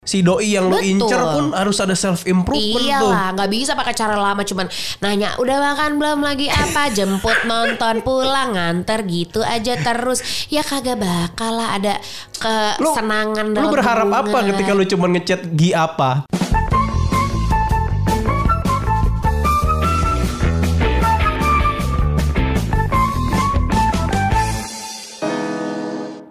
si doi yang lo Betul. incer pun harus ada self improvement tuh. Iyalah, nggak bisa pakai cara lama cuman nanya udah makan belum lagi apa, jemput nonton pulang nganter gitu aja terus. Ya kagak bakal lah ada kesenangan Lu dalam berharap apa hubungan. ketika lu cuma ngechat Gi apa?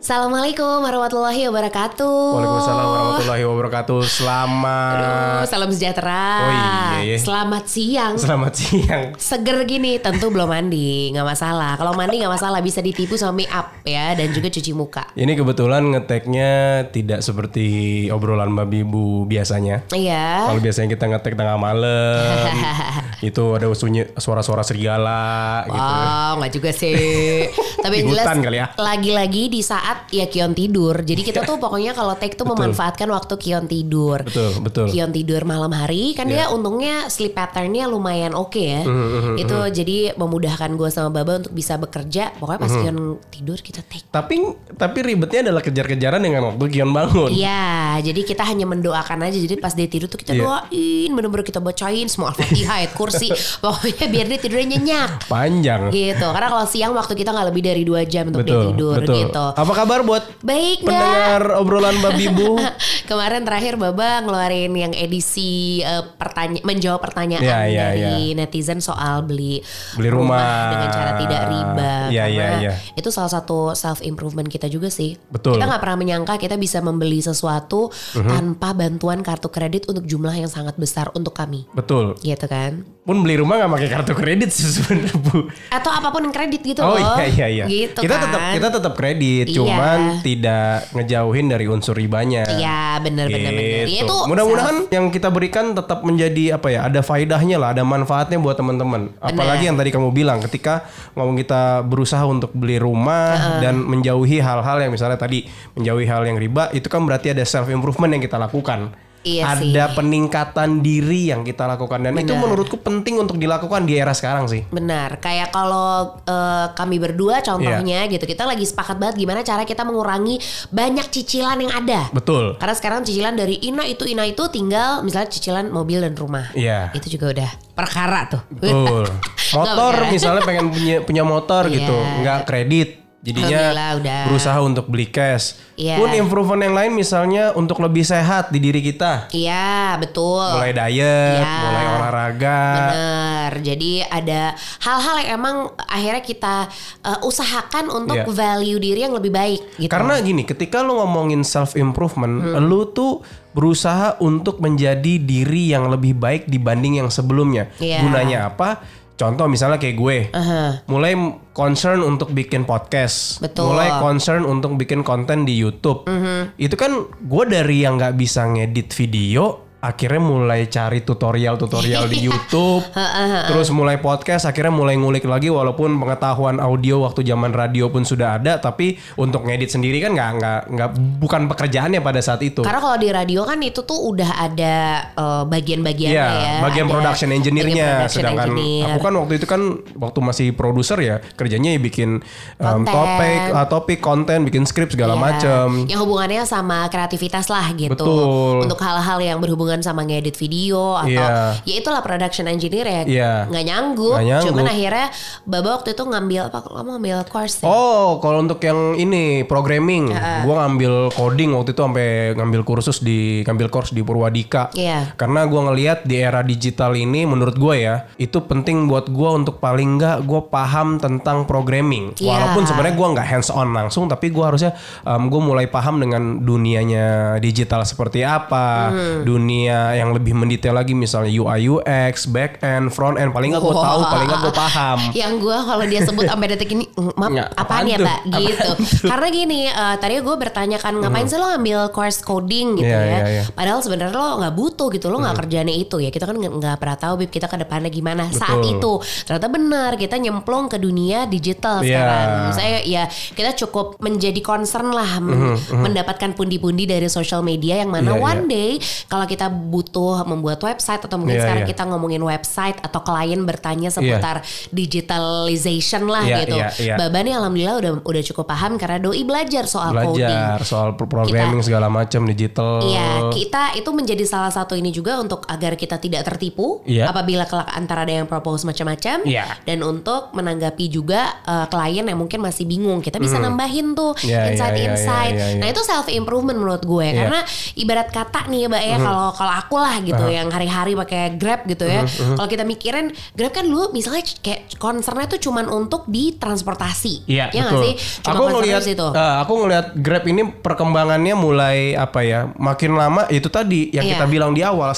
Assalamualaikum warahmatullahi wabarakatuh. Waalaikumsalam warahmatullahi wabarakatuh. Selamat Aduh, salam sejahtera. Oh iya, iya. Selamat siang. Selamat siang. Seger gini tentu belum mandi nggak masalah kalau mandi nggak masalah bisa ditipu sama make up ya dan juga cuci muka Ini kebetulan ngeteknya tidak seperti obrolan babi bu biasanya. iya Kalau biasanya kita ngetek tengah malam, itu ada sunyi suara-suara serigala gitu. Wow, nggak juga sih. Tapi jelas kali ya. lagi-lagi di saat ya Kion tidur. Jadi kita tuh pokoknya kalau take tuh memanfaatkan waktu Kion tidur. Betul, betul. Kion tidur malam hari kan Iya. dia untungnya sleep patternnya lumayan oke ya. Mm-hmm, Itu jadi memudahkan gue sama Baba untuk bisa bekerja. Pokoknya pas Mm-hmm. Kion tidur kita take. Tapi tapi ribetnya adalah kejar-kejaran dengan waktu Kion bangun. Iya, jadi kita hanya mendoakan aja. Jadi pas dia tidur tuh kita Iya. doain, bener-bener kita bacain semua al-fatihah, kursi. Pokoknya biar dia tidurnya nyenyak. Panjang. gitu karena kalau siang waktu kita nggak lebih dari dua jam untuk dia Betul, tidur betul. gitu Apa kabar buat baik pendengar obrolan babi bu? kemarin terakhir Baba ngeluarin yang edisi eh, pertanya menjawab pertanyaan Iya, iya, dari netizen soal beli Beli rumah. dengan cara tidak riba karena iya, iya. itu salah satu self improvement kita juga sih Betul. kita nggak pernah menyangka kita bisa membeli sesuatu Mhm. tanpa bantuan kartu kredit untuk jumlah yang sangat besar untuk kami Betul. gitu kan Pun beli rumah nggak pakai kartu kredit sih sebenarnya bu. atau apa pun yang kredit gitu Oh loh iya iya iya. gitu kita kan tetap kita tetap kredit, Iya. Cuman tidak ngejauhin dari unsur ribanya. Iya bener bener bener. Ya, Gitu. itu Mudah-mudahan yang kita berikan tetap menjadi apa ya? Ada faedahnya lah, ada manfaatnya buat teman-teman. Apalagi yang tadi kamu bilang ketika ngomong kita berusaha untuk beli rumah dan menjauhi hal-hal yang misalnya tadi menjauhi hal yang riba, itu kan berarti ada self improvement yang kita lakukan. Iya sih. ada peningkatan diri yang kita lakukan dan itu menurutku penting untuk dilakukan di era sekarang sih. Benar, kayak kalau eh, kami berdua contohnya Iya. gitu, kita lagi sepakat banget gimana cara kita mengurangi banyak cicilan yang ada. Betul. Karena sekarang cicilan dari ina itu ina itu tinggal misalnya cicilan mobil dan rumah. Iya. Itu juga udah perkara tuh. Betul. Motor misalnya pengen punya punya motor gitu, Iya. nggak kredit. Jadinya udah. berusaha untuk beli cash. Iya. Pun improvement yang lain misalnya untuk lebih sehat di diri kita. Iya, betul. Mulai diet, Iya. mulai olahraga. Bener. Jadi ada hal-hal yang emang akhirnya kita eh, usahakan untuk Iya. value diri yang lebih baik gitu. Karena gini, ketika lu ngomongin self improvement, Hmm. lu tuh berusaha untuk menjadi diri yang lebih baik dibanding yang sebelumnya. Iya. Gunanya apa? Contoh misalnya kayak gue, Aha. mulai concern untuk bikin podcast, Betul. Mulai concern untuk bikin konten di YouTube. Itu kan gue dari yang nggak bisa ngedit video, akhirnya mulai cari tutorial-tutorial di YouTube, terus mulai podcast, akhirnya mulai ngulik lagi walaupun pengetahuan audio waktu zaman radio pun sudah ada, tapi untuk ngedit sendiri kan nggak nggak nggak bukan pekerjaannya pada saat itu. Karena kalau di radio kan itu tuh udah ada eh, bagian-bagiannya Iya, ya. bagian Ada production engineer-nya. production Sedangkan engineer. aku kan waktu itu kan waktu masih produser ya kerjanya ya bikin um, topik, uh, topik, konten, bikin skrip segala Iya. macem. Yang hubungannya sama kreativitas lah gitu. Betul. Untuk hal-hal yang berhubungan sama ngedit video atau Iya. ya itulah production engineer ya. Iya. Nggak nyanggup. Nggak nyanggup. Cuman akhirnya Baba waktu itu ngambil apa? Kamu ngambil course ya? Oh, kalau untuk yang ini programming, gua ngambil coding waktu itu sampai ngambil kursus di ngambil course di Purwadika. Iya. Karena gua ngelihat di era digital ini menurut gua ya, itu penting buat gua untuk paling nggak gua paham tentang programming. Iya. Walaupun sebenarnya gua nggak hands on langsung, tapi gua harusnya um, gua mulai paham dengan dunianya digital seperti apa, Hmm. dunia yang lebih mendetail lagi misalnya UI UX, back end, front end, paling nggak gua Wah. tahu, paling nggak gua paham. Yang gue kalau dia sebut sampai detik ini, "Mm, maaf, Nggak, apaan apaan ya mbak? Gitu. Karena gini, eh, tadi gue bertanya kan ngapain sih lo ngambil course coding gitu Iya, ya? iya, iya. Padahal sebenarnya lo nggak butuh gitu, lo nggak kerjanya itu ya. Kita kan nggak pernah tahu bib kita ke depannya gimana saat Betul. itu. Ternyata benar kita nyemplung ke dunia digital Iya. sekarang. Saya ya kita cukup menjadi concern lah men- mendapatkan pundi-pundi dari social media yang mana Iya, one day kalau kita butuh membuat website atau mungkin Iya, sekarang iya. kita ngomongin website atau klien bertanya seputar digitalization lah Iya, gitu. iya, iya. Baba nih alhamdulillah udah udah cukup paham karena doi belajar soal coding. Belajar soal pro- programming segala macam digital. Iya, kita itu menjadi salah satu ini juga untuk agar kita tidak tertipu Iya. apabila kelak antara ada yang propose macam-macam Iya. dan untuk menanggapi juga uh, klien yang mungkin masih bingung, kita bisa nambahin tuh. Iya, iya, insight-insight. iya, iya, iya. Nah, itu self improvement menurut gue Iya. karena ibarat kata nih ya, Mbak ya kalau kalau aku lah gitu yang hari-hari pakai Grab gitu ya. Hmm, Kalau kita mikirin Grab kan dulu misalnya kayak concernnya tuh cuman untuk di transportasi. Iya, Ya betul. sih? Cuma aku ngelihat eh, aku ngelihat Grab ini perkembangannya mulai apa ya? Makin lama itu tadi yang Iya. kita bilang di awal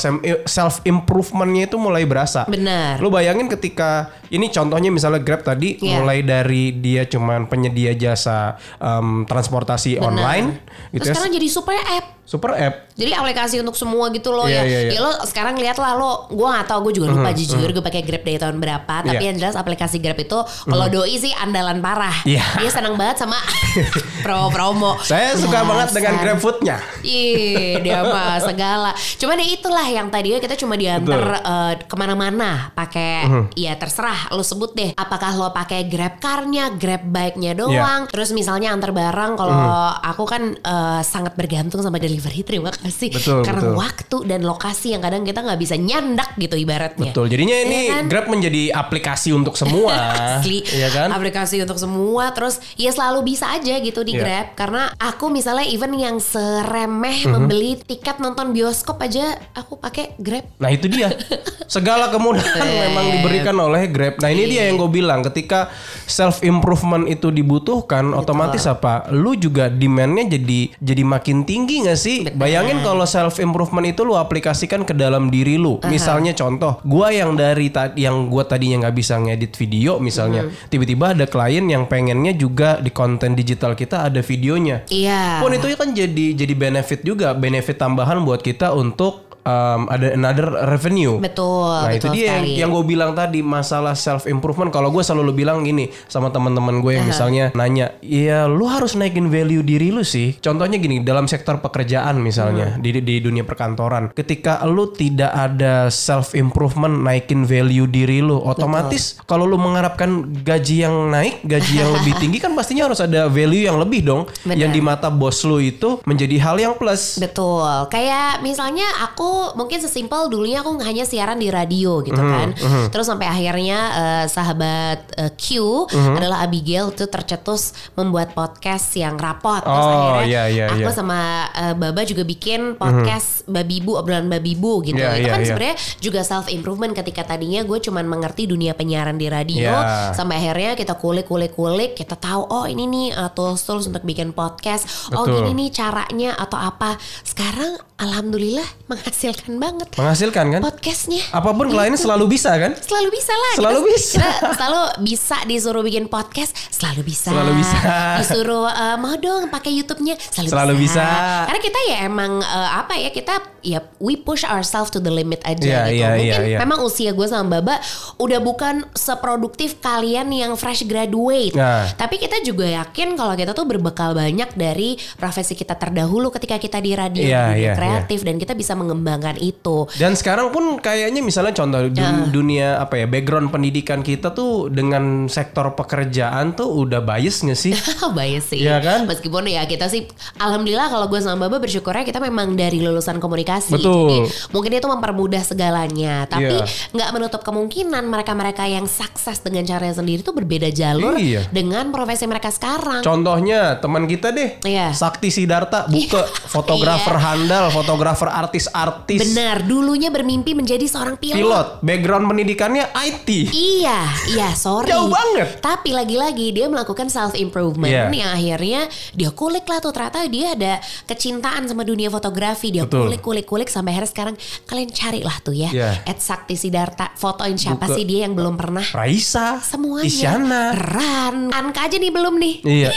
self improvementnya itu mulai berasa. Benar. Lu bayangin ketika ini contohnya misalnya Grab tadi Iya. mulai dari dia cuman penyedia jasa em, transportasi Benar. online gitu Terus ya. sekarang jadi super app. Super app. Jadi aplikasi untuk semua gitu loh Iya, ya. iya, iya. Ya lo sekarang lihat lah lo, gue nggak tahu gue juga lupa jujur gue pakai Grab dari tahun berapa. Tapi Iya. yang jelas aplikasi Grab itu kalau doi sih andalan parah. Iya. Dia senang banget sama promo-promo. Saya suka banget dengan. Grab Food-nya. Ih, dia mah segala. Cuman ya itulah yang tadinya kita cuma diantar eh, ke mana-mana pakai Mhm. ya terserah lo sebut deh. Apakah lo pakai Grab Car-nya, Grab Bike-nya Iya. doang. Terus misalnya antar barang kalau Mhm. aku kan eh, sangat bergantung sama delivery. Terima kasih. Betul, Karena betul. waktu dan lokasi yang kadang kita nggak bisa nyandak gitu ibaratnya. Betul. Jadinya ini Iya kan? Grab menjadi aplikasi untuk semua. Asli Iya kan? aplikasi untuk semua terus ya selalu bisa aja gitu di Iya. Grab karena aku misalnya even yang seremeh Mhm. membeli tiket nonton bioskop aja aku pakai Grab Nah itu dia segala kemudahan memang diberikan oleh Grab. Nah ini dia yang gue bilang ketika self improvement itu dibutuhkan, otomatis apa? Lu juga demandnya jadi jadi makin tinggi gak sih? Bayangin kalau self improvement itu lu aplikasikan ke dalam diri lu. Misalnya contoh, gua yang dari ta- yang gua tadinya nggak bisa ngedit video, misalnya tiba-tiba ada klien yang pengennya juga di konten digital kita ada videonya. iya Pun itu kan jadi jadi benefit juga, benefit tambahan buat kita untuk um, ada another revenue. betul Nah itu betul dia yang, sekali. yang gue bilang tadi masalah self improvement. Kalau gue selalu bilang gini sama teman-teman gue yang misalnya nanya, ya lu harus naikin value diri lu sih. Contohnya gini dalam sektor pekerjaan misalnya Hmm. di di dunia perkantoran, ketika lu tidak ada self improvement naikin value diri lu, otomatis kalau lu mengharapkan gaji yang naik, gaji yang lebih tinggi kan pastinya harus ada value yang lebih dong. Benar. Yang di mata bos lu itu menjadi hal yang plus. Betul. Kayak misalnya aku mungkin sesimpel dulunya aku hanya siaran di radio gitu Mhm, kan. Terus sampai akhirnya eh, sahabat eh, Q Mhm. adalah Abigail tuh tercetus membuat podcast yang rapot. Terus Oh, akhirnya iya, iya, aku iya. sama eh, Baba juga bikin podcast Babi Bu obrolan Babi Bu gitu. Iya, Itu iya, kan iya. sebenarnya juga self improvement ketika tadinya gue cuman mengerti dunia penyiaran di radio Iya. sampai akhirnya kita kulik-kulik-kulik kita tahu oh ini nih uh, tools-tools untuk bikin podcast. Oh Betul. gini nih caranya atau apa. Sekarang alhamdulillah menghasilkan banget Menghasilkan kan? podcastnya. Apa pun kliennya selalu bisa kan? Selalu bisa lah. Selalu kita, bisa. Kita selalu bisa disuruh bikin podcast, selalu bisa. Selalu bisa. Disuruh eh, mau dong pakai YouTube-nya, selalu, Selalu bisa. Karena kita ya emang eh, apa ya kita ya we push ourselves to the limit aja Iya, gitu. iya, Mungkin iya, iya. memang usia gue sama Baba udah bukan seproduktif kalian yang fresh graduate. Nah. Tapi kita juga yakin kalau kita tuh berbekal banyak dari profesi kita terdahulu ketika kita di radio Iya, dunia iya, kreatif dan kita bisa mengembangkan itu. Dan sekarang pun kayaknya misalnya contoh dun- dunia apa ya background pendidikan kita tuh dengan sektor pekerjaan tuh udah bias nggak sih? Bias sih. Iya kan? Meskipun ya kita sih alhamdulillah kalau gue sama Baba bersyukurnya kita memang dari lulusan komunikasi. Betul. Jadi mungkin itu mempermudah segalanya. Tapi Iya. nggak menutup kemungkinan mereka-mereka yang sukses dengan caranya sendiri itu berbeda jalur Iya. dengan profesi mereka sekarang. Contohnya teman kita deh, Iya. Sakti Sidarta, buka fotografer handal, fotografer artis-artis, Benar, dulunya bermimpi menjadi seorang pilot. pilot, background pendidikannya IT. Iya, iya sorry. Jauh banget. Tapi lagi-lagi dia melakukan self improvement Iya. yang akhirnya dia kulik lah tuh ternyata dia ada kecintaan sama dunia fotografi. Dia Betul. kulik kulik kulik sampai akhirnya sekarang kalian carilah tuh ya. Iya. At Sakti Sidarta fotoin siapa Buka. sih dia yang belum pernah. Raisa, Semuanya. Isyana. Ran. Anka aja nih belum nih. Iya.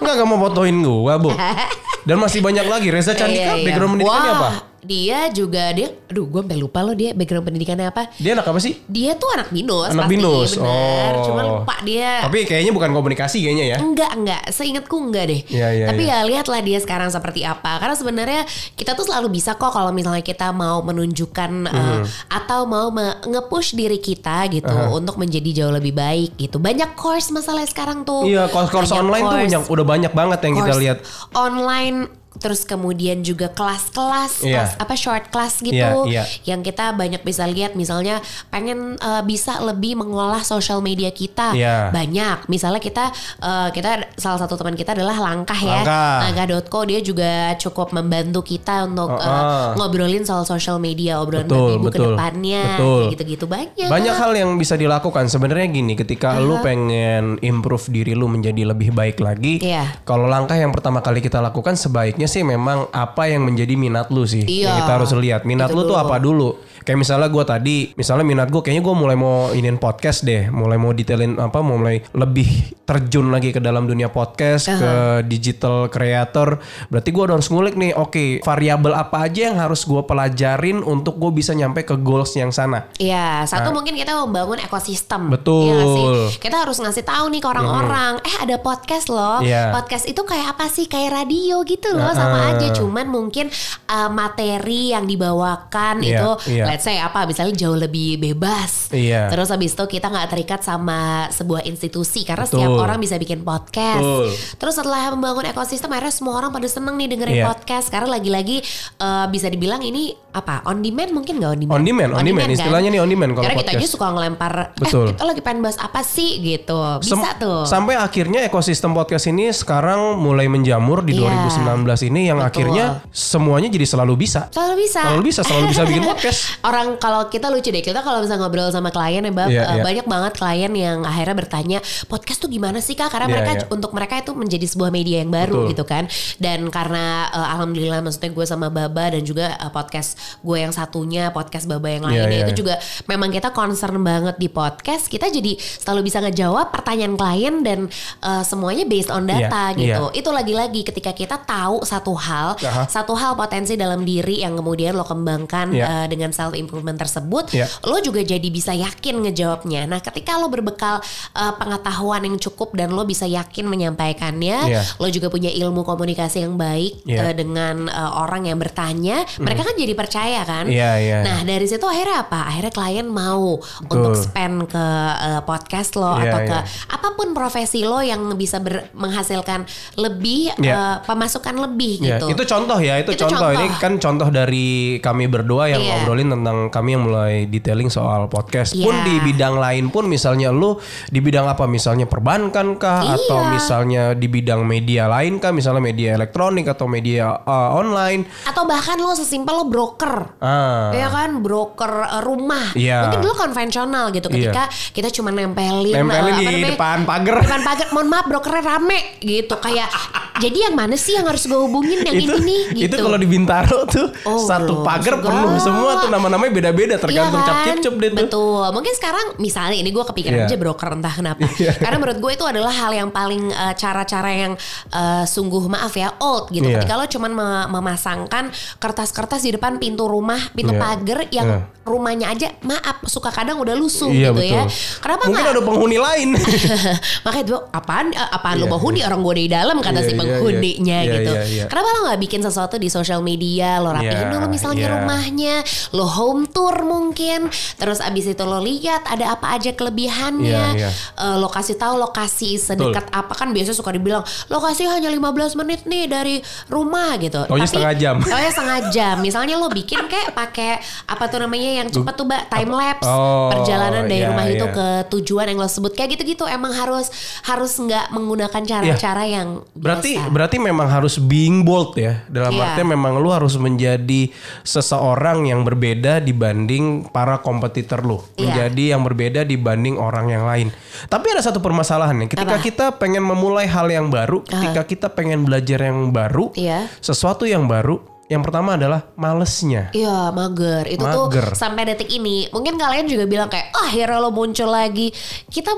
Enggak gak mau fotoin gua, Bu. Dan masih banyak lagi. Reza Candika, Iya, iya. background pendidikannya Wah, apa? Dia juga dia aduh gue sampai lupa loh dia background pendidikannya apa Dia anak apa sih? dia tuh anak binus Anak pasti binus. bener Oh. cuman lupa dia Tapi kayaknya bukan komunikasi kayaknya ya. Enggak, enggak. Seingatku enggak deh. Iya, iya, Tapi iya. ya lihatlah dia sekarang seperti apa. Karena sebenarnya kita tuh selalu bisa kok kalau misalnya kita mau menunjukkan Mhm. uh, atau mau nge-push diri kita gitu untuk menjadi jauh lebih baik gitu. Banyak course masalah sekarang tuh. Iya, course-course Banyak online tuh course, banyak, udah banyak banget yang kita course lihat. Online terus kemudian juga kelas-kelas Iya. kelas apa short class gitu Iya, iya. yang kita banyak bisa lihat misalnya pengen uh, bisa lebih mengolah sosial media kita Iya. banyak misalnya kita uh, kita salah satu teman kita adalah langkah ya Langkah. langkah.co dia juga cukup membantu kita untuk uh, Uh-uh. ngobrolin soal sosial media obrolan Betul, ibu ke betul. depannya Betul. gitu-gitu banyak Banyak hal yang bisa dilakukan. Sebenarnya gini, ketika lu pengen improve diri lu menjadi lebih baik lagi, Iya. kalau langkah yang pertama kali kita lakukan sebaiknya sih memang apa yang menjadi minat lu sih. Iya. Yang kita harus lihat minat Itu lu tuh dulu. apa dulu. Kayak misalnya gue tadi, misalnya minat gue kayaknya gue mulai mau inin podcast deh, mulai mau detailin apa, mau mulai lebih terjun lagi ke dalam dunia podcast, ke digital creator. Berarti gue harus ngulik nih, oke variabel apa aja yang harus gue pelajarin untuk gue bisa nyampe ke goals yang sana. Iya, satu mungkin kita membangun ekosistem. Nah. Betul. Iya nggak sih? Kita harus ngasih tahu nih ke orang-orang, eh ada podcast loh. Iya. Podcast itu kayak apa sih? Kayak radio gitu loh, sama Heeh. aja. Cuman mungkin uh, materi yang dibawakan Iya, itu, iya. Let's say apa, misalnya jauh lebih bebas. Iya. Terus habis itu kita nggak terikat sama sebuah institusi karena Betul. setiap orang bisa bikin podcast. Betul. Terus setelah membangun ekosistem, akhirnya semua orang pada seneng nih dengerin Iya. podcast. Karena lagi-lagi uh, bisa dibilang ini apa? On demand mungkin nggak on demand? On demand, on demand. kan? Istilahnya nih on demand kalau Karena kita aja podcast. suka ngelempar, Betul. eh kita lagi pengen bahas apa sih gitu. Bisa Sem- tuh. Sampai akhirnya ekosistem podcast ini sekarang mulai menjamur di Iya. 2019 ini yang Betul. akhirnya semuanya jadi selalu bisa. Selalu bisa. Selalu bisa, selalu bisa bikin podcast. Orang kalau kita lucu deh, kita kalau misalnya ngobrol sama klien ya Bab, Iya, eh, iya. banyak banget klien yang akhirnya bertanya, podcast tuh gimana sih Kak? Karena Iya, mereka iya. untuk mereka itu menjadi sebuah media yang baru Betul. gitu kan. Dan karena eh, alhamdulillah maksudnya gue sama Baba dan juga eh, podcast gue yang satunya, podcast Baba yang Iya, lainnya iya, itu iya. juga memang kita concern banget di podcast. Kita jadi selalu bisa ngejawab pertanyaan klien dan eh, semuanya based on data Iya, gitu. Itu lagi-lagi ketika kita tahu satu hal, Aha. satu hal potensi dalam diri yang kemudian lo kembangkan Iya. eh, dengan self improvement tersebut, Iya. lo juga jadi bisa yakin ngejawabnya. Nah, ketika lo berbekal eh, pengetahuan yang cukup dan lo bisa yakin menyampaikannya, Iya. lo juga punya ilmu komunikasi yang baik Iya. Hmm. eh, dengan eh, orang yang bertanya, mereka kan jadi percaya kan. Iya, iya. Nah, dari situ akhirnya apa? Akhirnya klien mau untuk spend ke eh, podcast lo Iya, atau ke iya. apa pun profesi lo yang bisa ber- menghasilkan lebih Iya. eh, pemasukan lebih Ya, gitu. itu contoh ya, itu, Itu contoh. Ini contoh. kan contoh dari kami berdua yang Iya. ngobrolin tentang kami yang mulai detailing soal podcast. Pun Iya. di bidang lain pun misalnya lu di bidang apa? Misalnya perbankan kah Iya. atau misalnya di bidang media lain kah? Misalnya media elektronik atau media uh, online. atau bahkan lo sesimpel lo broker Ah. Ya kan broker uh, rumah Iya. Mungkin dulu konvensional gitu Ketika kita cuma nempelin Nempelin uh, di namanya, depan pagar. Depan pagar Mohon maaf brokernya rame gitu Kayak Jadi yang mana sih yang harus gue hubungin Yang itu ini nih itu gitu kalau di Bintaro tuh Oh, satu pagar penuh semua tuh nama-namanya beda-beda tergantung Iya cap kan? cip deh tuh. Betul. Mungkin sekarang misalnya ini gue kepikiran Iya. aja broker entah kenapa. Iya. Karena menurut gue itu adalah hal yang paling eh, cara-cara yang eh, sungguh maaf ya old gitu. Iya. Ketika lo cuman me- memasangkan kertas-kertas di depan pintu rumah, pintu Iya. pagar yang Iya. rumahnya aja maaf suka kadang udah lusuh Iya gitu ya. betul. Kenapa Mungkin nggak? ada penghuni lain. Makanya itu apaan eh, apaan lo Iya, penghuni orang gue di dalam kata Iya, si iya, penghuninya iya. Iya, gitu. iya, iya. Kenapa lo nggak bikin sesuatu di sosial media lo rapihin Iya, dulu misalnya iya. rumahnya, lo home tour mungkin, terus abis itu lo lihat ada apa aja kelebihannya, Iya, iya. Eh, lo kasih tahu lokasi sedekat apa kan biasa suka dibilang lokasi hanya 15 menit nih dari rumah gitu. Taunya setengah jam. Oh ya setengah jam. Misalnya lo bikin kayak pakai apa tuh namanya yang cepat tuh mbak time lapse Oh, perjalanan dari iya, rumah itu iya. ke tujuan yang lo sebut kayak gitu-gitu emang harus harus nggak menggunakan cara-cara yang Berarti biasa. berarti memang harus being bold ya. Dalam Iya. artinya memang lu harus menjadi seseorang yang berbeda dibanding para kompetitor lu. Iya. Menjadi yang berbeda dibanding orang yang lain. Tapi ada satu permasalahan nih. Ketika Apa? kita pengen memulai hal yang baru, ketika kita pengen belajar yang baru, Iya. sesuatu yang baru, yang pertama adalah malesnya. Iya mager itu Mager. tuh sampai detik ini mungkin kalian juga bilang kayak ah akhirnya lo muncul lagi kita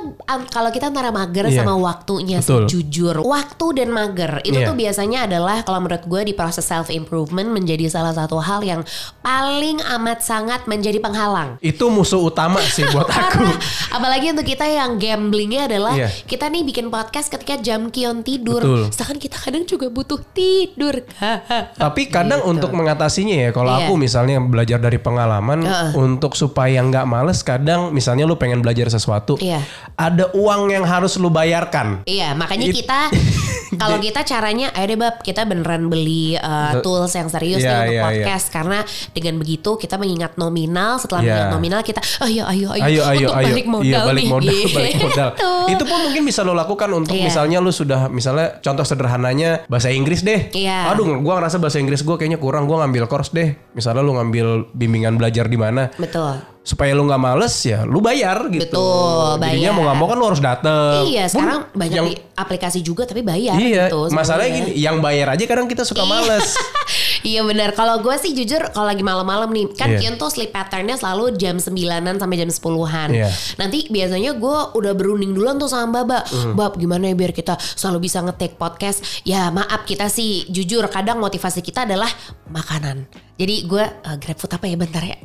kalau kita antara mager Iya. sama waktunya sih Betul. jujur waktu dan mager itu Iya. tuh biasanya adalah kalau menurut gue di proses self improvement menjadi salah satu hal yang paling amat sangat menjadi penghalang Itu musuh utama sih buat aku. Apalagi untuk kita yang gamblingnya adalah Iya. kita nih bikin podcast ketika jam kion tidur. Betul. Sedangkan kita kadang juga butuh tidur. Tapi kadang untuk mengatasinya ya, kalau Iya. aku misalnya belajar dari pengalaman, Heeh. untuk supaya nggak males, kadang misalnya lu pengen belajar sesuatu, Iya. ada uang yang harus lu bayarkan. Iya, makanya It- kita kalau kita caranya ayo deh bab kita beneran beli uh, tools yang serius Iya, nih untuk iya, podcast karena dengan begitu kita mengingat nominal setelah Iya. mengingat nominal kita oh ayo ayo ayo, Ayo ayo untuk ayo. balik modal iya, balik nih. modal, balik modal. Gitu. Itu pun mungkin bisa lo lakukan untuk Iya. misalnya lu sudah misalnya contoh sederhananya bahasa Inggris deh. Iya. Aduh, gua ngerasa bahasa Inggris gua kayaknya kurang, gua ngambil course deh. Misalnya lu ngambil bimbingan belajar di mana. Betul. Supaya lu nggak males ya lu bayar gitu. Betul, Jadinya bayar. mau nggak mau kan lu harus dateng. Iya, Pun sekarang banyak yang di aplikasi juga tapi bayar Iya, gitu. masalahnya gini, yang bayar aja kadang kita suka males. Iya benar. Kalau gue sih jujur kalau lagi malam-malam nih, kan Iya. Kion tuh sleep patternnya selalu jam 9-an sampai jam 10-an. Iya. Nanti biasanya gue udah berunding duluan tuh sama Baba. Hmm. Bab gimana ya biar kita selalu bisa ngetik podcast. Ya maaf kita sih jujur kadang motivasi kita adalah makanan. Jadi gue uh, grab food apa ya bentar ya.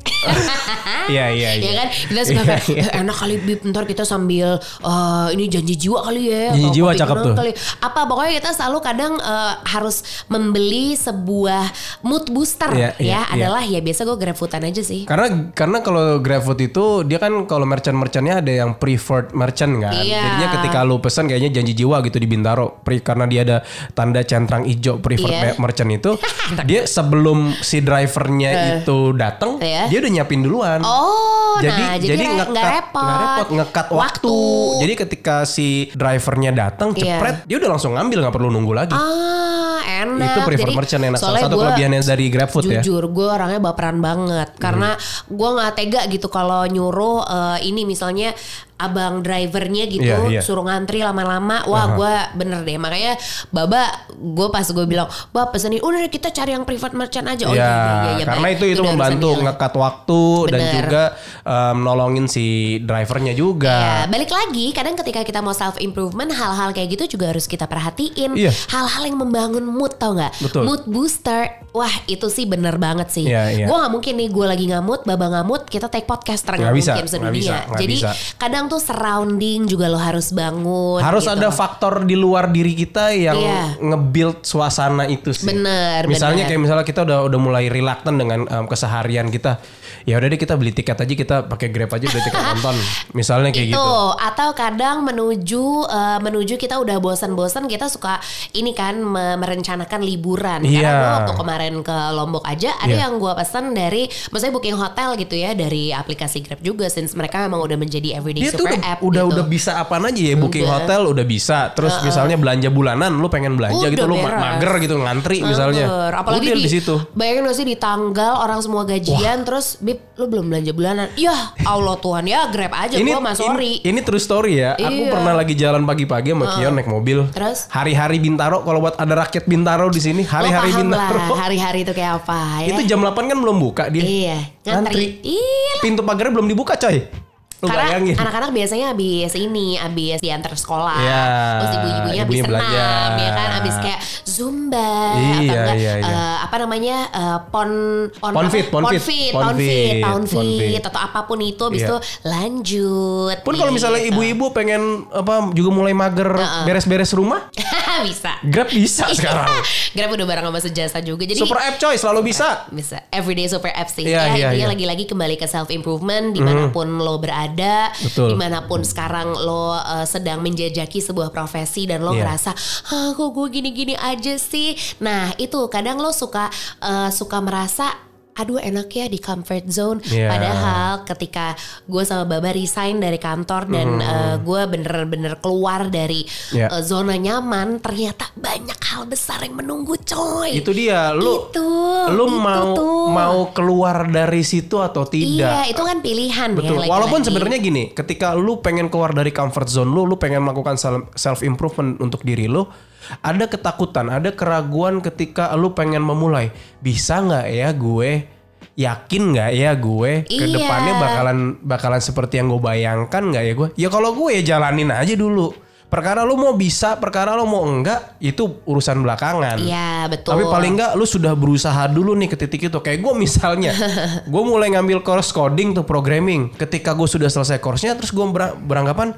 Iya, iya, iya. Ya kan kita suka Iya, iya. "Eh, enak kali bib bentar kita sambil uh, ini janji jiwa kali ya. Janji jiwa cakep tuh. kali. Apa pokoknya kita selalu kadang uh, harus membeli sebuah mood booster Iya, ya iya, iya. adalah ya biasa gue grab foodan aja sih. Karena karena kalau GrabFood itu dia kan kalau merchant-merchantnya ada yang preferred merchant kan. Iya. Jadinya ketika lu pesan kayaknya janji jiwa gitu di Bintaro. Pre, karena dia ada tanda centang hijau preferred Iya. me- merchant itu, dia sebelum si drivernya itu datang, Iya. dia udah nyiapin duluan. Oh, jadi nah jadi, jadi ngekat nggak repot. nggak repot ngekat waktu. Jadi ketika si drivernya datang Iya. cepret, dia udah langsung ngambil nggak perlu nunggu lagi. Ah, enak. Itu preferred Jadi, merchant enak. Salah satu gua kelebihannya dari GrabFood ya. Jujur, gue orangnya baperan banget karena gue nggak tega gitu kalau nyuruh eh, ini misalnya abang drivernya gitu Iya, iya. suruh ngantri lama-lama. Wah, gue bener deh. Makanya Baba, gue pas gue bilang, Bab pesenin, udah kita cari yang private merchant aja. Oh ya, iya, iya, iya, iya, karena baik. itu itu membantu ngekat waktu dan Bener. juga um, nolongin si drivernya juga. Ya, balik lagi kadang ketika kita mau self improvement hal-hal kayak gitu juga harus kita perhatiin. Iya. Hal-hal yang membangun mood tau nggak? Mood booster. Wah itu sih bener banget sih. Iya, iya. Gue nggak mungkin nih gue lagi ngamut, baba ngamut, kita take Nggak bisa, mungkin sedunia. bisa, Jadi bisa. kadang tuh surrounding juga lo harus bangun. Harus gitu. ada faktor di luar diri kita yang Iya. nge-build suasana itu sih. Bener, Misalnya bener. kayak misalnya kita udah udah mulai reluctant dengan um, keseharian kita. Ya udah deh kita beli tiket aja kita pakai Grab aja beli tiket nonton. Misalnya kayak itu gitu. atau kadang menuju eh, menuju kita udah bosan-bosan kita suka ini kan me- merencanakan liburan karena Iya. gue waktu kemarin ke Lombok aja ada Iya. yang gue pesan dari maksudnya booking hotel gitu ya dari aplikasi Grab juga since mereka memang udah menjadi everyday Dia tuh super udah app udah, gitu. udah bisa apa aja ya booking Udah. hotel udah bisa. Terus misalnya belanja bulanan lu pengen belanja Udah gitu lu beres. mager gitu ngantri misalnya. Apalagi Udah di, di situ. Bayangin gak sih di tanggal orang semua gajian terus Bib lu belum belanja bulanan. Ya Allah Tuhan ya Grab aja ini, gue mah sorry. Ini, ini true story ya. Aku Iya. pernah lagi jalan pagi-pagi sama Kion naik mobil. Terus? Hari-hari Bintaro kalau buat ada rakyat Bintaro di sini, Lo hari-hari Bintaro. lah hari-hari itu kayak apa ya. Itu jam 8 kan belum buka dia. Iya, ngantri. Iya. Pintu pagarnya belum dibuka, coy. Lu Karena bayangin. anak-anak biasanya habis ini, habis diantar sekolah. Iya, Terus ibu-ibunya habis senam, ya kan, habis kayak zumba Iya, atau enggak iya, iya. eh, apa namanya eh, pon pon Pon fit, pon fit. fit, Pon pon fit, pon fit, fit. atau apa pun itu habis Iya. itu lanjut. Pun kalau misalnya gitu. ibu-ibu pengen apa juga mulai mager beres-beres rumah, bisa. Grab bisa sekarang. Grab udah bareng sama sejasa juga. Jadi Super app coy, selalu bisa. bisa everyday super app sih Iya, ya iya, intinya iya. lagi-lagi kembali ke self improvement di mana pun lo berada Betul. di mana pun sekarang lo uh, sedang menjajaki sebuah profesi dan lo Iya. ngerasa ah kok gue gini-gini aja sih nah itu kadang lo suka uh, suka merasa aduh enak ya di comfort zone Iya. padahal ketika gue sama Baba resign dari kantor dan uh, gue bener-bener keluar dari Hmm. Iya. uh, zona nyaman ternyata banyak hal besar yang menunggu coy Itu dia, lu itu lu itu mau tuh. mau keluar dari situ atau tidak? Iya, itu kan pilihan ya. Betul. lagi-lagi. Walaupun sebenarnya gini, ketika lu pengen keluar dari comfort zone lu, lu pengen melakukan self improvement untuk diri lu, ada ketakutan, ada keraguan ketika lu pengen memulai. Bisa nggak ya gue? Yakin nggak ya gue ke Iya. depannya bakalan bakalan seperti yang gue bayangkan nggak ya gue? Ya kalau gue ya jalanin aja dulu. Perkara lu mau bisa, perkara lu mau enggak, itu urusan belakangan. Iya betul. Tapi paling enggak lu sudah berusaha dulu nih ke titik itu. Kayak gue misalnya, gue mulai ngambil course coding tuh programming. Ketika gue sudah selesai course-nya, terus gue beranggapan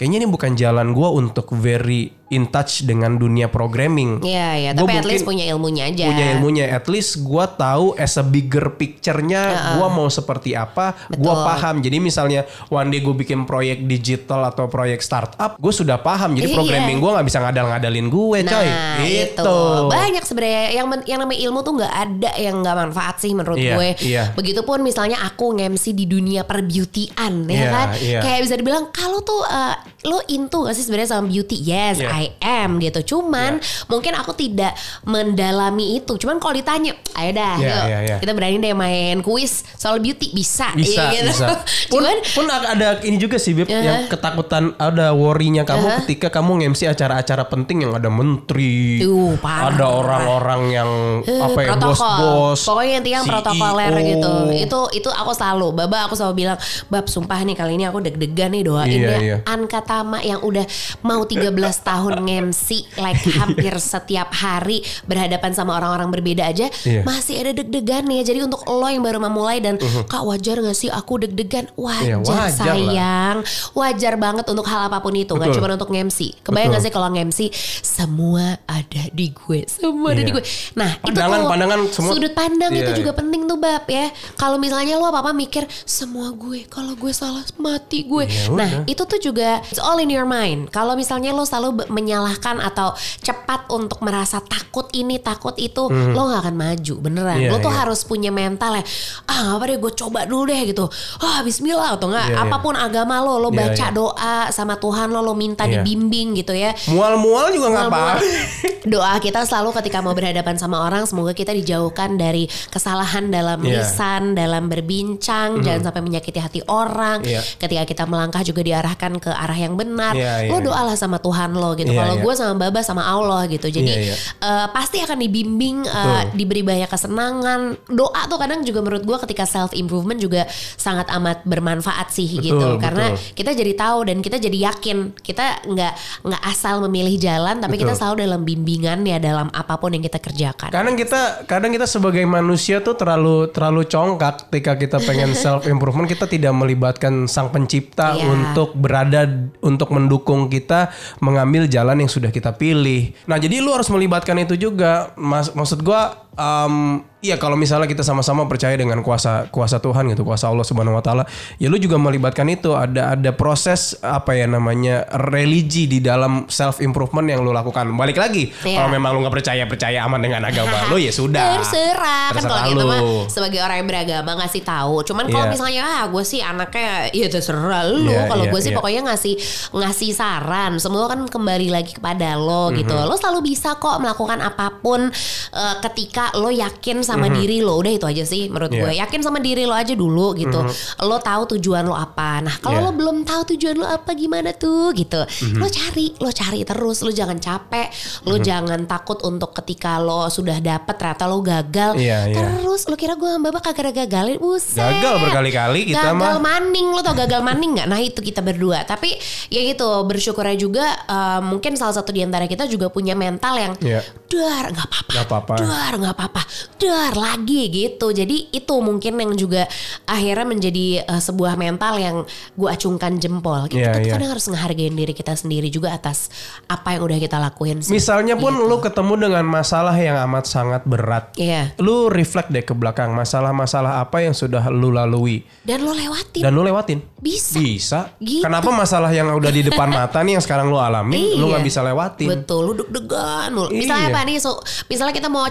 kayaknya ini bukan jalan gue untuk very in touch dengan dunia programming. Iya ya, Gua tapi at least punya ilmunya aja. Punya ilmunya, at least gue tahu as a bigger picture-nya gue mau seperti apa, Betul. paham. Jadi misalnya one day gue bikin proyek digital atau proyek startup, gue sudah paham. Jadi Iya. programming gue nggak bisa ngadal-ngadalin gue, Nah, coy. itu Gitu. banyak sebenarnya yang yang namanya ilmu tuh nggak ada yang nggak manfaat sih menurut Iya, gue. iya. Begitupun misalnya aku nge-MC di dunia perbeautyan ya Iya, kan. iya. Kayak bisa dibilang kalau tuh uh, lo into gak sih sebenarnya sama beauty? Yes, Iya. I am gitu. Cuman mungkin aku tidak mendalami itu. Cuman kalau ditanya, ayo dah, Iya, yuk iya, iya. kita berani deh main kuis soal beauty bisa. bisa Iya gitu. bisa pun Cuman pun ada ini juga sih Beb yang ketakutan ada worrynya kamu ketika kamu nge-MC acara-acara penting yang ada menteri Tuh, parah. ada orang-orang yang Eh, apa ya bos-bos Pokoknya intinya yang CEO. protokoler gitu. Itu itu aku selalu, Baba aku selalu bilang, "Bab, sumpah nih kali ini aku deg-degan nih doain Iya, ya iya. Anka Tama yang udah mau 13 tahun nge-MC like hampir setiap hari berhadapan sama orang-orang berbeda aja, Iya. masih ada deg-degan nih. Jadi untuk lo yang baru memulai dan Kak wajar gak sih aku deg-degan? Wajar, Iya, wajar lah. sayang. Wajar banget untuk hal apa pun itu, nggak Betul. cuma untuk nge-MC. Kebayang Betul. gak sih kalau nge-MC semua ada di gue, semua ada Iya. di gue. Nah, itu Pandangan- tuh pandangan semua- sudut pandang Iya, itu iya. juga penting tuh bab ya. Kalau misalnya lo apa apa mikir semua gue, kalau gue salah mati gue. Ya nah udah. itu tuh juga it's all in your mind. Kalau misalnya lo selalu menyalahkan atau cepat untuk merasa takut ini takut itu, lo nggak akan maju beneran. Hmm. Iya, lo tuh iya. harus punya mental ya. Ah apa deh gue coba dulu deh gitu. Ah Bismillah atau enggak Iya, iya. apa pun agama lo, lo Iya, baca iya. doa sama Tuhan lo, lo minta Iya. dibimbing gitu ya. mual-mual juga nggak apa. Doa kita selalu ketika mau berhadapan sama orang semoga kita dijauhkan dari kesalahan dalam Iya. lisan, dalam berbincang, jangan sampai menyakiti hati orang. Iya. Ketika kita melangkah juga diarahkan ke arah yang benar. Iya, iya, lo iya. doalah sama Tuhan lo gitu. Iya, Kalau iya. gue sama Baba sama Allah gitu. Jadi Iya, iya. eh, pasti akan dibimbing, Betul. diberi banyak kesenangan. Doa tuh kadang juga menurut gue ketika self improvement juga sangat amat bermanfaat sih Betul, gitu. Karena betul. kita jadi tahu dan kita jadi yakin kita nggak nggak asal memilih jalan tapi kita Betul. selalu dalam bimbingan ya dalam apa pun yang kita kerjakan. kadang kita kadang kita sebagai manusia tuh terlalu terlalu congkak ketika kita pengen self improvement kita tidak melibatkan sang pencipta Iya. untuk berada untuk mendukung kita mengambil jalan yang sudah kita pilih. Nah, jadi lu harus melibatkan itu juga. Mas, maksud gua em, Iya kalau misalnya kita sama-sama percaya dengan kuasa kuasa Tuhan gitu kuasa Allah Subhanahu Wa Taala ya lu juga melibatkan itu ada ada proses apa ya namanya religi di dalam self improvement yang lu lakukan balik lagi Iya. kalau memang lu nggak percaya percaya aman dengan agama lu ya sudah Terserah kan kalau gitu mah sebagai orang yang beragama ngasih tahu. Cuman kalau Iya. misalnya ah gue sih anaknya ya terserah lu. Iya, kalau iya, gue sih iya. pokoknya ngasih ngasih saran. Semua kan kembali lagi kepada lo gitu. Mhm. Lo selalu bisa kok melakukan apa pun eh, ketika lo yakin sama diri lo. Udah itu aja sih menurut. Iya. gue. Yakin sama diri lo aja dulu gitu. Lo tahu tujuan lo apa. Nah kalau Iya. lo belum tahu tujuan lo apa gimana tuh gitu. Mhm. Lo cari, lo cari terus. Lo jangan capek. Lo Mhm. jangan takut untuk ketika lo sudah dapet ternyata lo gagal. Iya, iya. Terus lo kira gue Bapak kagak ada gagalin? Buset. Gagal berkali-kali kita gagal mah. maning lo tau gagal maning nggak? Nah itu kita berdua. Tapi ya gitu bersyukurnya juga eh, mungkin salah satu di antara kita juga punya mental yang Iya. dar Nggak apa-apa. dar nggak apa-apa, dar lagi gitu. Jadi itu mungkin yang juga akhirnya menjadi eh, sebuah mental yang gue acungkan jempol. Kita Iya, tuh iya. kadang harus ngehargain diri kita sendiri juga atas apa yang udah kita lakuin. sih. misalnya pun Gitu. lu ketemu dengan masalah yang amat sangat berat Iya. lu reflect deh ke belakang masalah-masalah apa yang sudah lu lalui Dan lo lewatin. dan lu lewatin Bisa. bisa Gitu. kenapa masalah yang udah di depan mata nih yang sekarang lu alami lu Iya. nggak bisa lewatin Betul, lu deg-degan mulu. Misalnya Iya. apa nih? So, misalnya kita mau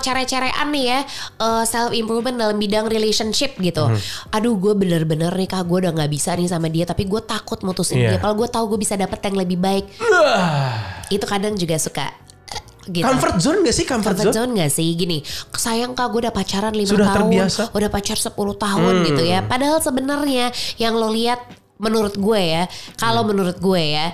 cere-cerean nih ya, self improvement dalam bidang relationship gitu. Hmm. Aduh, gue bener-bener nih kak, gue udah nggak bisa nih sama dia, tapi gue takut mutusin Iya. dia. Kalau gue tahu gue bisa dapet yang lebih baik, itu kadang juga suka eh, gitu. comfort zone gak sih comfort, Comfort zone zone gak sih gini sayang kak gue udah pacaran 5 Sudah tahun terbiasa. Hmm. udah pacar 10 tahun gitu ya padahal sebenarnya yang lo lihat menurut gue ya kalau Hmm. menurut gue ya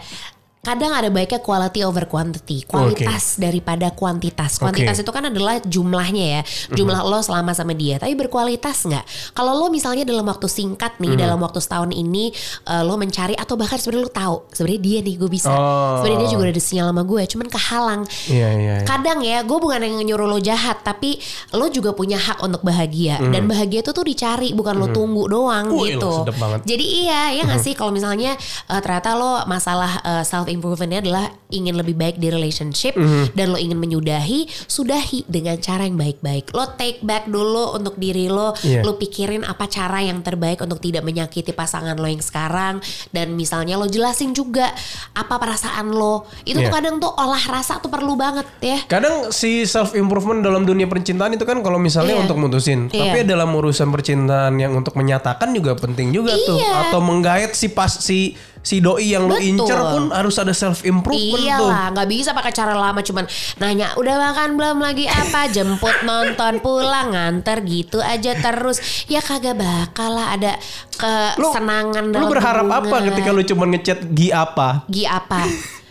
kadang ada baiknya quality over quantity, kualitas daripada kuantitas. Kuantitas itu kan adalah jumlahnya ya, jumlah lo selama sama dia. Tapi berkualitas nggak? Kalau lo misalnya dalam waktu singkat nih, dalam waktu setahun ini uh, lo mencari atau bahkan sebenarnya lo tahu sebenarnya dia nih gue bisa, Oh. sebenarnya dia juga ada sinyal sama gue, cuman kehalang. Iya iya. iya. Kadang ya, gue bukan yang nyuruh lo jahat, tapi lo juga punya hak untuk bahagia. Dan bahagia itu tuh dicari, bukan lo tunggu doang Wih, gitu. Jadi iya, ya nggak sih kalau misalnya uh, ternyata lo masalah uh, self improvementnya adalah ingin lebih baik di relationship dan lo ingin menyudahi, sudahi dengan cara yang baik-baik. Lo take back dulu untuk diri lo, Iya. lo pikirin apa cara yang terbaik untuk tidak menyakiti pasangan lo yang sekarang dan misalnya lo jelasin juga apa perasaan lo. Itu tuh Iya. kadang tuh olah rasa tuh perlu banget ya. Kadang si self improvement dalam dunia percintaan itu kan kalau misalnya Iya. untuk mutusin, Iya. tapi dalam urusan percintaan yang untuk menyatakan juga penting juga tuh. Iya. Atau menggait si pas si si doi yang lu Betul. incer pun harus ada self improvement tuh. Iyalah, nggak bisa pakai cara lama cuman nanya udah makan belum lagi apa jemput nonton pulang nganter gitu aja terus ya kagak bakal lah ada kesenangan Lu dalam berharap apa hubungan. ketika lu cuma ngechat gi apa? Gi apa?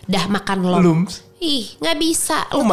Dah makan lo. Belum. Ih, nggak bisa. Lu tuh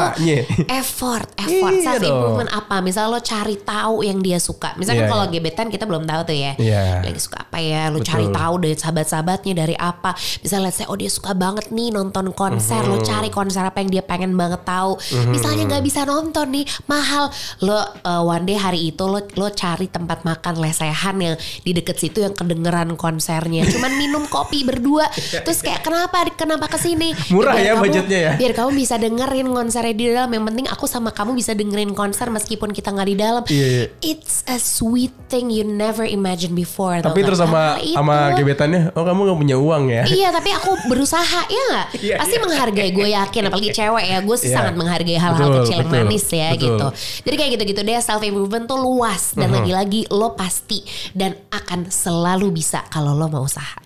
effort, effort. Iya Self improvement apa? Misal lo cari tahu yang dia suka. Iya, Misalkan kalau iya. gebetan kita belum tahu tuh ya. Iya. Lagi suka apa ya? Lo Betul. cari tahu dari sahabat-sahabatnya dari apa. Bisa let's say oh dia suka banget nih nonton konser. Lo Mhm. cari konser apa yang dia pengen banget tahu. Misalnya nggak bisa nonton nih, mahal. Lo uh, one day hari itu lo lo cari tempat makan lesehan yang di deket situ yang kedengeran konsernya. Cuman minum kopi berdua. Terus kayak kenapa kenapa ke sini? Murah ya kamu- budgetnya ya? Biar kamu bisa dengerin konsernya di dalam. Yang penting aku sama kamu bisa dengerin konser meskipun kita nggak di dalam. Iya, iya. It's a sweet thing you never imagine before. Tapi nggak? terus sama sama gebetannya, oh kamu gak punya uang ya? Iya tapi aku berusaha ya nggak Iya, pasti iya. menghargai gue yakin apalagi cewek ya gue sih Iya. sangat menghargai hal-hal Betul, kecil yang betul, manis ya betul. gitu jadi kayak gitu-gitu deh self improvement tuh luas dan lagi-lagi lo pasti dan akan selalu bisa kalau lo mau usaha